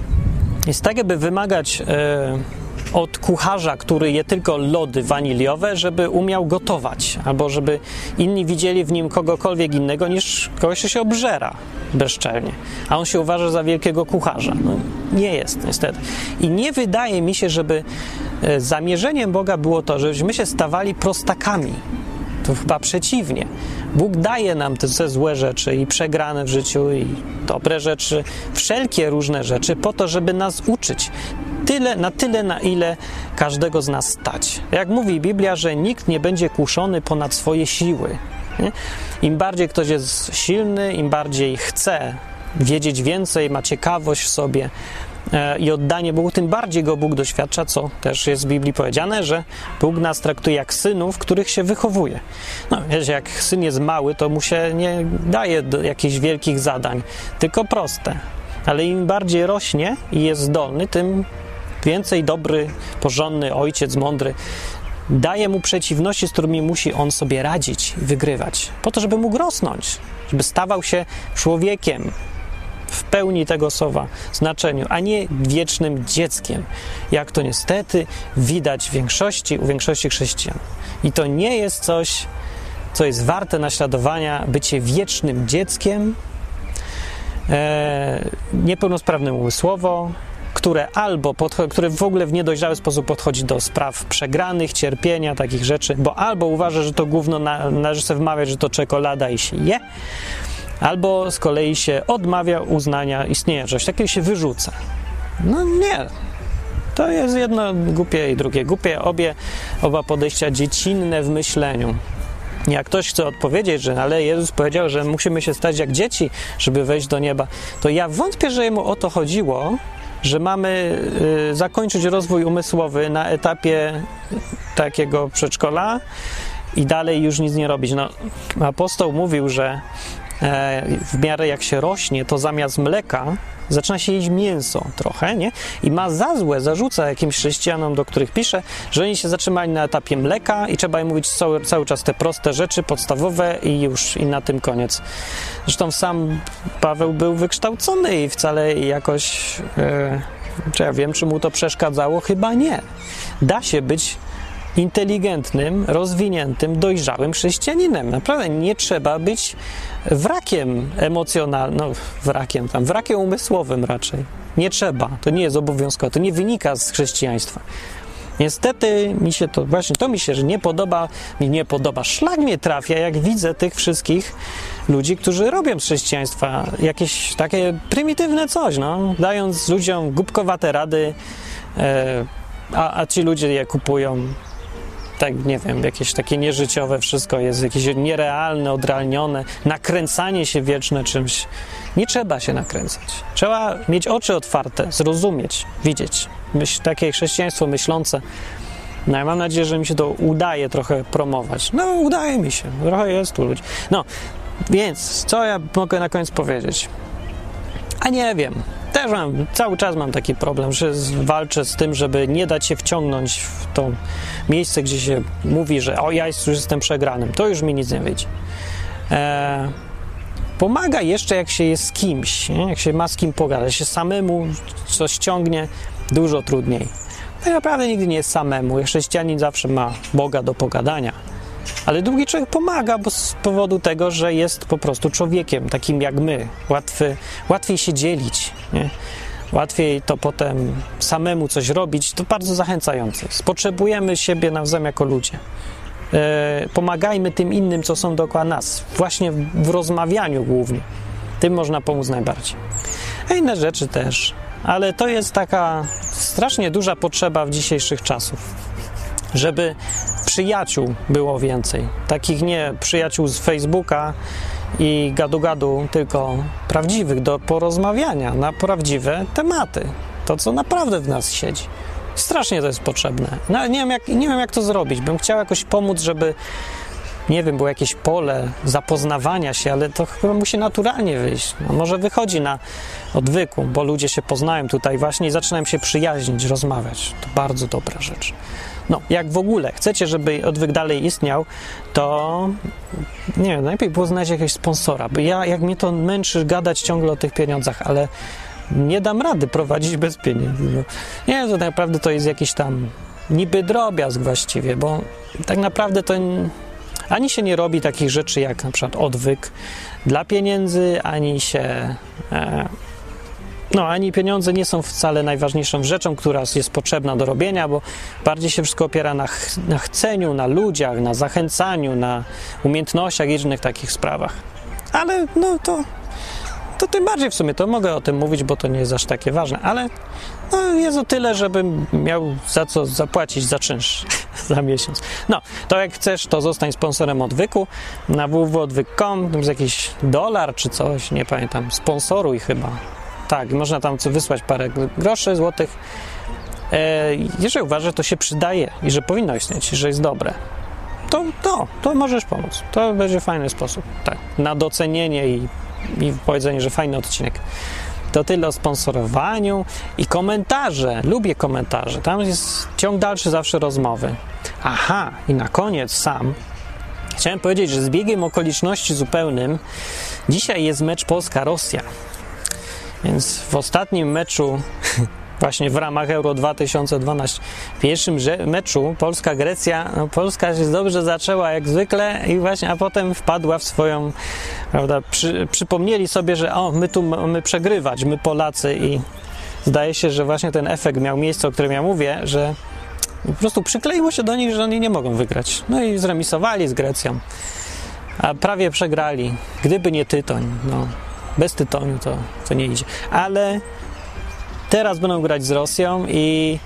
jest tak, jakby wymagać... Yy, od kucharza, który je tylko lody waniliowe, żeby umiał gotować, albo żeby inni widzieli w nim kogokolwiek innego niż kogoś, kto się obżera bezczelnie, a on się uważa za wielkiego kucharza. No, nie jest, niestety. I nie wydaje mi się, żeby e, zamierzeniem Boga było to, żebyśmy się stawali prostakami. To chyba przeciwnie. Bóg daje nam te złe rzeczy i przegrane w życiu, i dobre rzeczy, wszelkie różne rzeczy, po to, żeby nas uczyć tyle, na tyle, na ile każdego z nas stać. Jak mówi Biblia, że nikt nie będzie kuszony ponad swoje siły. Nie? Im bardziej ktoś jest silny, im bardziej chce wiedzieć więcej, ma ciekawość w sobie e, i oddanie Bogu, tym bardziej go Bóg doświadcza, co też jest w Biblii powiedziane, że Bóg nas traktuje jak synów, których się wychowuje. No, jak syn jest mały, to mu się nie daje jakichś wielkich zadań, tylko proste. Ale im bardziej rośnie i jest zdolny, tym więcej dobry, porządny ojciec, mądry, daje mu przeciwności, z którymi musi on sobie radzić i wygrywać, po to, żeby mógł rosnąć, żeby stawał się człowiekiem w pełni tego słowa znaczeniu, a nie wiecznym dzieckiem, jak to niestety widać w większości, u większości chrześcijan. I to nie jest coś, co jest warte naśladowania, bycie wiecznym dzieckiem, e, niepełnosprawnym umysłowo, które albo które w ogóle w niedojrzały sposób podchodzi do spraw przegranych, cierpienia, takich rzeczy, bo albo uważa, że to gówno na, należy sobie wmawiać, że to czekolada i się je, albo z kolei się odmawia uznania istnienia czegoś takiego się wyrzuca. No nie. To jest jedno głupie i drugie głupie. Obie, oba podejścia dziecinne w myśleniu. Jak ktoś chce odpowiedzieć, że ale Jezus powiedział, że musimy się stać jak dzieci, żeby wejść do nieba, to ja wątpię, że jemu o to chodziło, że mamy y, zakończyć rozwój umysłowy na etapie takiego przedszkola i dalej już nic nie robić. No, apostoł mówił, że w miarę jak się rośnie, to zamiast mleka zaczyna się jeść mięso trochę, nie? I ma za złe, zarzuca jakimś chrześcijanom, do których pisze, że oni się zatrzymali na etapie mleka i trzeba im mówić cały, cały czas te proste rzeczy, podstawowe i już, i na tym koniec. Zresztą sam Paweł był wykształcony i wcale jakoś, e, czy ja wiem, czy mu to przeszkadzało? Chyba nie. Da się być inteligentnym, rozwiniętym, dojrzałym chrześcijaninem. Naprawdę nie trzeba być wrakiem emocjonalnym, no wrakiem tam, wrakiem umysłowym raczej. Nie trzeba, to nie jest obowiązkowe, to nie wynika z chrześcijaństwa. Niestety mi się to, właśnie to mi się, że nie podoba, mi nie podoba. Szlak mnie trafia, jak widzę tych wszystkich ludzi, którzy robią z chrześcijaństwa jakieś takie prymitywne coś, no, dając ludziom głupkowate rady, e, a, a ci ludzie je kupują tak, nie wiem, jakieś takie nieżyciowe wszystko jest, jakieś nierealne, odrealnione, nakręcanie się wieczne czymś. Nie trzeba się nakręcać. Trzeba mieć oczy otwarte, zrozumieć, widzieć. Myśl, takie chrześcijaństwo myślące. No ja mam nadzieję, że mi się to udaje trochę promować. No, udaje mi się. Trochę jest tu ludzi. No, więc co ja mogę na koniec powiedzieć? A nie wiem. Też mam, cały czas mam taki problem, że walczę z tym, żeby nie dać się wciągnąć w to miejsce, gdzie się mówi, że o, ja już jestem przegranym. To już mi nic nie wyjdzie. E, pomaga jeszcze, jak się jest z kimś, nie? jak się ma z kim pogadać. się samemu coś ciągnie, dużo trudniej. Tak naprawdę nigdy nie jest samemu. Chrześcijanin zawsze ma Boga do pogadania. Ale drugi człowiek pomaga, bo z powodu tego, że jest po prostu człowiekiem, takim jak my. Łatwy, łatwiej się dzielić. Nie? Łatwiej to potem samemu coś robić, to bardzo zachęcające. Potrzebujemy siebie nawzajem jako ludzie. E, pomagajmy tym innym, co są dookoła nas, właśnie w, w rozmawianiu głównie. Tym można pomóc najbardziej. A inne rzeczy też, ale to jest taka strasznie duża potrzeba w dzisiejszych czasów, żeby przyjaciół było więcej. Takich nie przyjaciół z Facebooka i gadu-gadu, tylko prawdziwych do porozmawiania na prawdziwe tematy. To, co naprawdę w nas siedzi. Strasznie to jest potrzebne. No, nie, wiem jak, nie wiem, jak to zrobić. Bym chciał jakoś pomóc, żeby, nie wiem, było jakieś pole zapoznawania się, ale to chyba musi naturalnie wyjść. No, może wychodzi na odwyku, bo ludzie się poznają tutaj właśnie i zaczynają się przyjaźnić, rozmawiać. To bardzo dobra rzecz. No, jak w ogóle chcecie, żeby odwyk dalej istniał, to nie wiem, najlepiej było znaleźć jakiegoś sponsora, bo ja, jak mnie to męczy gadać ciągle o tych pieniądzach, ale nie dam rady prowadzić bez pieniędzy. No. Nie, to tak naprawdę to jest jakiś tam niby drobiazg właściwie, bo tak naprawdę to ani się nie robi takich rzeczy jak na przykład odwyk dla pieniędzy, ani się e, no, ani pieniądze nie są wcale najważniejszą rzeczą, która jest potrzebna do robienia, bo bardziej się wszystko opiera na, ch na chceniu, na ludziach, na zachęcaniu, na umiejętnościach i innych takich sprawach. Ale no to, to tym bardziej w sumie to mogę o tym mówić, bo to nie jest aż takie ważne, ale no, jest o tyle, żebym miał za co zapłacić za czynsz za miesiąc. No, to jak chcesz, to zostań sponsorem odwyku na www.odwyk.com, to jest jakiś dolar czy coś, nie pamiętam, sponsoruj chyba tak, można tam wysłać parę groszy, złotych. E, jeżeli uważasz, że to się przydaje i że powinno istnieć, że jest dobre, to, to, to możesz pomóc. To będzie fajny sposób, tak, na docenienie i, i powiedzenie, że fajny odcinek. To tyle o sponsorowaniu i komentarze. Lubię komentarze. Tam jest ciąg dalszy zawsze rozmowy. Aha, i na koniec sam chciałem powiedzieć, że z biegiem okoliczności zupełnym dzisiaj jest mecz Polska-Rosja. Więc w ostatnim meczu, właśnie w ramach Euro 2012, w pierwszym meczu Polska-Grecja, no Polska się dobrze zaczęła jak zwykle i właśnie, a potem wpadła w swoją, prawda, przy, przypomnieli sobie, że o, my tu mamy przegrywać, my Polacy i zdaje się, że właśnie ten efekt miał miejsce, o którym ja mówię, że po prostu przykleiło się do nich, że oni nie mogą wygrać. No i zremisowali z Grecją. A prawie przegrali. Gdyby nie Tytoń, no bez Tytoniu to, to nie idzie. Ale teraz będą grać z Rosją i,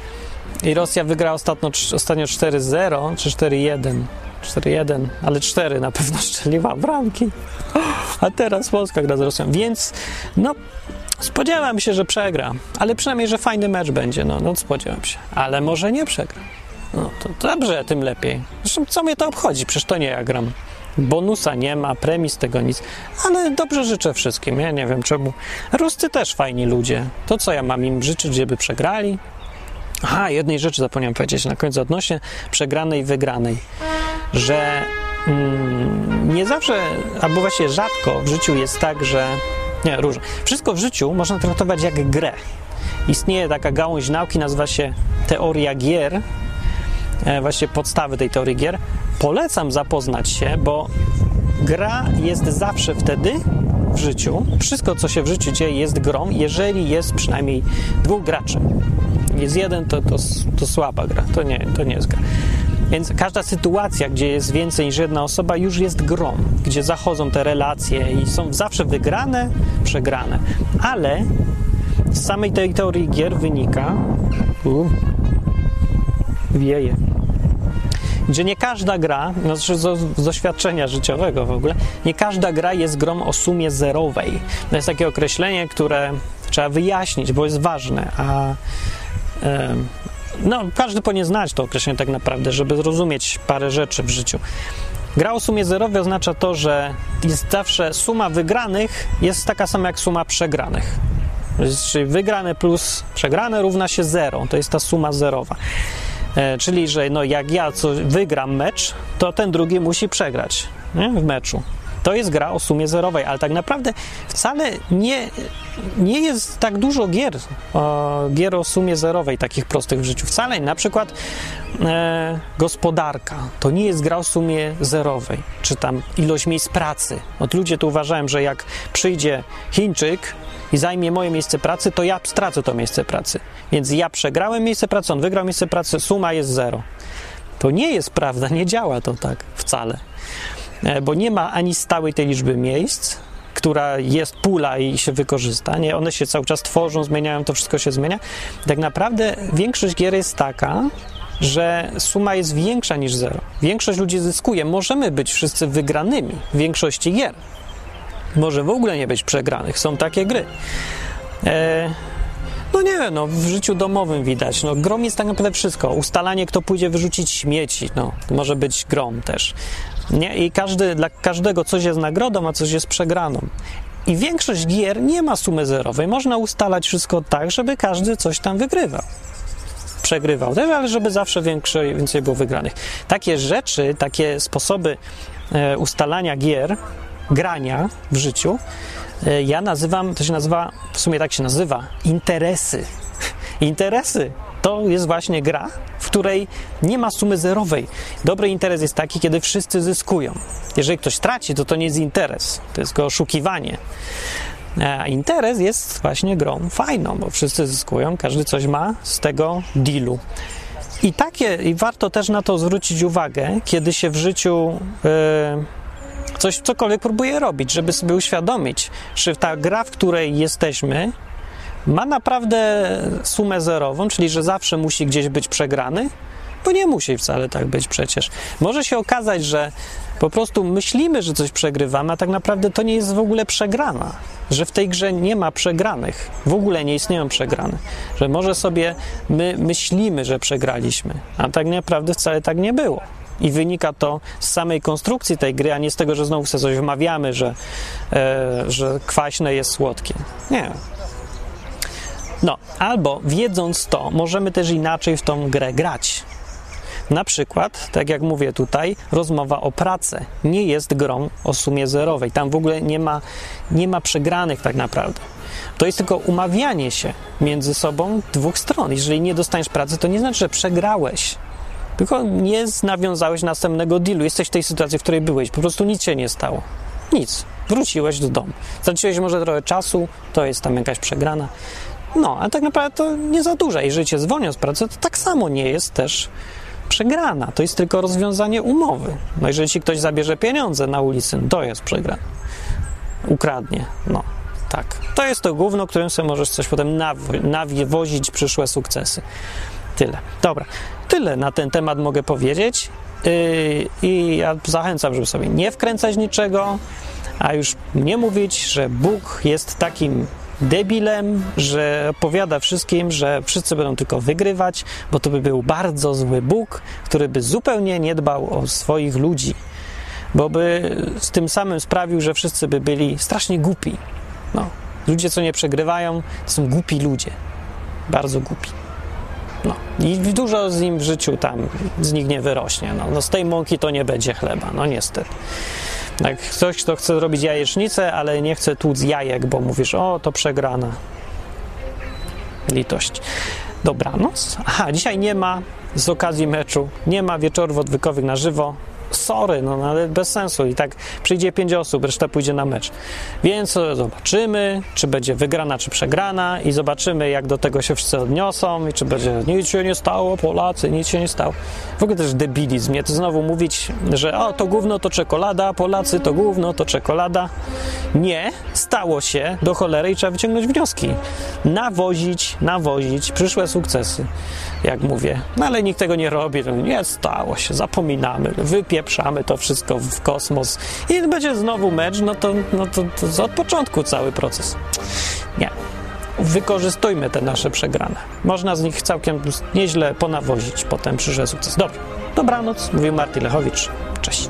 i Rosja wygra ostatnio, ostatnio 4-0 czy 4-1. 4-1, ale 4 na pewno strzeliła bramki. A teraz Polska gra z Rosją, więc no spodziewam się, że przegra, ale przynajmniej, że fajny mecz będzie, no, no spodziewam się. Ale może nie przegra. No to dobrze, tym lepiej. Zresztą co mnie to obchodzi? Przecież to nie ja gram. Bonusa nie ma, premii z tego nic, ale dobrze życzę wszystkim. Ja nie wiem czemu. Ruscy też fajni ludzie. To co ja mam im życzyć, żeby przegrali? Aha, jednej rzeczy zapomniałem powiedzieć na końcu odnośnie przegranej i wygranej, że mm, nie zawsze, albo właściwie rzadko w życiu jest tak, że nie, różnie. Wszystko w życiu można traktować jak grę. Istnieje taka gałąź nauki, nazywa się teoria gier, właśnie podstawy tej teorii gier. Polecam zapoznać się, bo gra jest zawsze wtedy w życiu, wszystko co się w życiu dzieje jest grą, jeżeli jest przynajmniej dwóch graczy. Jest jeden, to, to, to słaba gra, to nie, to nie jest gra. Więc każda sytuacja, gdzie jest więcej niż jedna osoba, już jest grą, gdzie zachodzą te relacje i są zawsze wygrane, przegrane. Ale z samej tej teorii gier wynika. U, wieje że nie każda gra, no z, z doświadczenia życiowego w ogóle, nie każda gra jest grą o sumie zerowej. To jest takie określenie, które trzeba wyjaśnić, bo jest ważne, a no, każdy powinien znać to określenie tak naprawdę, żeby zrozumieć parę rzeczy w życiu. Gra o sumie zerowej oznacza to, że jest zawsze suma wygranych jest taka sama jak suma przegranych. Czyli wygrane plus przegrane równa się zero. To jest ta suma zerowa. E, czyli, że no jak ja co wygram mecz, to ten drugi musi przegrać nie? w meczu. To jest gra o sumie zerowej, ale tak naprawdę wcale nie, nie jest tak dużo gier o, gier o sumie zerowej, takich prostych w życiu. Wcale. Na przykład e, gospodarka to nie jest gra o sumie zerowej, czy tam ilość miejsc pracy. Od ludzie tu uważałem, że jak przyjdzie Chińczyk i zajmie moje miejsce pracy, to ja stracę to miejsce pracy. Więc ja przegrałem miejsce pracy, on wygrał miejsce pracy, suma jest zero. To nie jest prawda, nie działa to tak wcale. E, bo nie ma ani stałej tej liczby miejsc, która jest pula i się wykorzysta. Nie, one się cały czas tworzą, zmieniają, to wszystko się zmienia. Tak naprawdę większość gier jest taka, że suma jest większa niż zero. Większość ludzi zyskuje. Możemy być wszyscy wygranymi w większości gier. Może w ogóle nie być przegranych. Są takie gry. E, no nie, no w życiu domowym widać. No grom jest tak naprawdę wszystko. Ustalanie, kto pójdzie wyrzucić śmieci, no może być grom też. Nie? I każdy, dla każdego coś jest nagrodą, a coś jest przegraną. I większość gier nie ma sumy zerowej. Można ustalać wszystko tak, żeby każdy coś tam wygrywał. Przegrywał też, ale żeby zawsze większe, więcej było wygranych. Takie rzeczy, takie sposoby e, ustalania gier, grania w życiu, e, ja nazywam, to się nazywa, w sumie tak się nazywa, interesy. Interesy to jest właśnie gra, w której nie ma sumy zerowej. Dobry interes jest taki, kiedy wszyscy zyskują. Jeżeli ktoś traci, to to nie jest interes, to jest go oszukiwanie. A interes jest właśnie grą fajną, bo wszyscy zyskują, każdy coś ma z tego dealu. I takie, i warto też na to zwrócić uwagę, kiedy się w życiu yy, coś, cokolwiek próbuje robić, żeby sobie uświadomić, że ta gra, w której jesteśmy, ma naprawdę sumę zerową, czyli że zawsze musi gdzieś być przegrany, bo nie musi wcale tak być przecież. Może się okazać, że po prostu myślimy, że coś przegrywamy, a tak naprawdę to nie jest w ogóle przegrana. Że w tej grze nie ma przegranych, w ogóle nie istnieją przegrane. Że może sobie my myślimy, że przegraliśmy, a tak naprawdę wcale tak nie było. I wynika to z samej konstrukcji tej gry, a nie z tego, że znowu sobie coś wmawiamy, że, e, że kwaśne jest słodkie. Nie, no, albo wiedząc to, możemy też inaczej w tą grę grać. Na przykład, tak jak mówię tutaj, rozmowa o pracę nie jest grą o sumie zerowej. Tam w ogóle nie ma, nie ma przegranych tak naprawdę. To jest tylko umawianie się między sobą dwóch stron. Jeżeli nie dostaniesz pracy, to nie znaczy, że przegrałeś. Tylko nie nawiązałeś następnego dealu. Jesteś w tej sytuacji, w której byłeś. Po prostu nic się nie stało. Nic. Wróciłeś do domu. Straciłeś może trochę czasu, to jest tam jakaś przegrana. No, a tak naprawdę to nie za dużo. Jeżeli cię zwolnią z pracy, to tak samo nie jest też przegrana. To jest tylko rozwiązanie umowy. No, jeżeli ci ktoś zabierze pieniądze na ulicy, to jest przegrana. Ukradnie. No, tak. To jest to główno, którym sobie możesz coś potem nawozić przyszłe sukcesy. Tyle. Dobra. Tyle na ten temat mogę powiedzieć. Yy, I ja zachęcam, żeby sobie nie wkręcać niczego, a już nie mówić, że Bóg jest takim debilem, że opowiada wszystkim, że wszyscy będą tylko wygrywać, bo to by był bardzo zły Bóg, który by zupełnie nie dbał o swoich ludzi, bo by z tym samym sprawił, że wszyscy by byli strasznie głupi. No, ludzie, co nie przegrywają, to są głupi ludzie. Bardzo głupi. No. I dużo z nim w życiu tam z nich nie wyrośnie. No, no z tej mąki to nie będzie chleba, no niestety. Jak ktoś, kto chce zrobić jajecznicę, ale nie chce tłuc jajek, bo mówisz, o, to przegrana. Litość. Dobranoc. Aha, dzisiaj nie ma z okazji meczu, nie ma wieczorów odwykowych na żywo sorry, no, ale bez sensu. I tak przyjdzie pięć osób, reszta pójdzie na mecz. Więc zobaczymy, czy będzie wygrana, czy przegrana i zobaczymy, jak do tego się wszyscy odniosą i czy będzie nic się nie stało, Polacy, nic się nie stało. W ogóle też debilizm? To znowu mówić, że o, to gówno to czekolada, Polacy to gówno to czekolada. Nie, stało się do cholery i trzeba wyciągnąć wnioski. Nawozić, nawozić przyszłe sukcesy, jak mówię. No ale nikt tego nie robi, nie stało się, zapominamy, wypieprzamy to wszystko w kosmos i będzie znowu mecz, no to, no to, to od początku cały proces. Nie. Wykorzystujmy te nasze przegrane. Można z nich całkiem nieźle ponawozić potem przyszłe sukces. Dobrze. Dobranoc, mówił Marty Lechowicz. Cześć.